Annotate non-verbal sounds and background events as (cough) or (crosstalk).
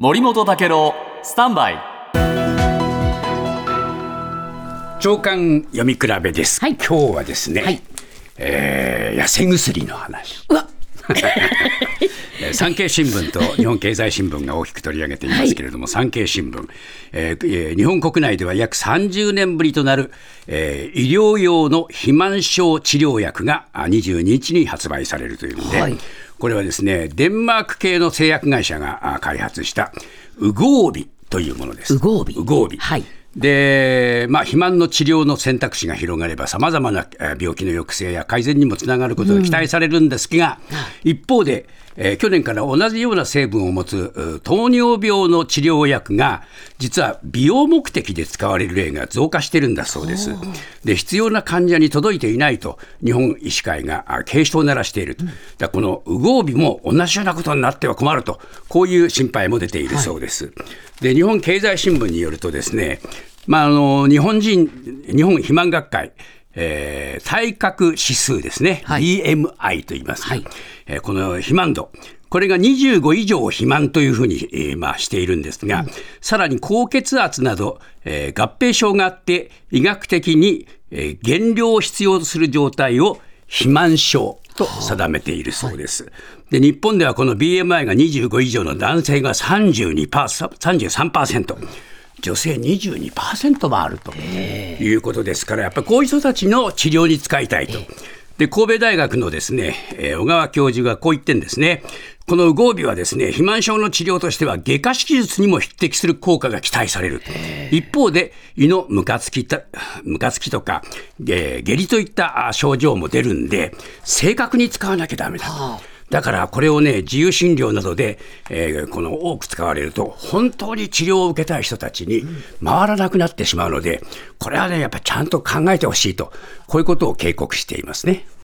森本武郎スタンバイ。長官読み比べです、はい。今日はですね、はい。えー痩せ薬の話。うわ。え (laughs) ー産経新聞と (laughs) 日本経済新聞が大きく取り上げていますけれども、産経新聞、えーえー日本国内では約30年ぶりとなる、えー医療用の肥満症治療薬があ22日に発売されるというので、はい。これはですねデンマーク系の製薬会社があ開発したウゴービというものです。ウゴービ。ウゴービ。はいで、まあ、肥満の治療の選択肢が広がれば、さまざまなえー病気の抑制や改善にもつながることが期待されるんですが、一方で、えー去年から同じような成分を持つう糖尿病の治療薬が、実は美容目的で使われる例が増加してるんだそうです。で、必要な患者に届いていないと、日本医師会があ警鐘を鳴らしていると。だこのウゴービも同じようなことになっては困ると、こういう心配も出ているそうです。で、日本経済新聞によるとですね、まあ、あの日本人、日本肥満学会、えー体格指数ですね、はい。BMI と言いますが、はい。えーこの肥満度、これが25以上肥満というふうに、えーまあ、しているんですが、さらに高血圧など、えー合併症があって、医学的に、えー減量を必要とする状態を肥満症と定めているそうです。で日本ではこの BMI が25以上の男性が32%、33%。女性22%もあるということですから、やっぱりこういう人たちの治療に使いたいと。で神戸大学のですね、えー小川教授がこう言ってんですね。このウゴービはですね、肥満症の治療としては外科手術にも匹敵する効果が期待される。一方で、胃のムカつきた、ムカつきとか、えー下痢といったあ症状も出るんで、正確に使わなきゃダメだと。だからこれをね、自由診療などで、えーこの多く使われると、本当に治療を受けたい人たちに回らなくなってしまうので、これはね、やっぱりちゃんと考えてほしいと、こういうことを警告していますね。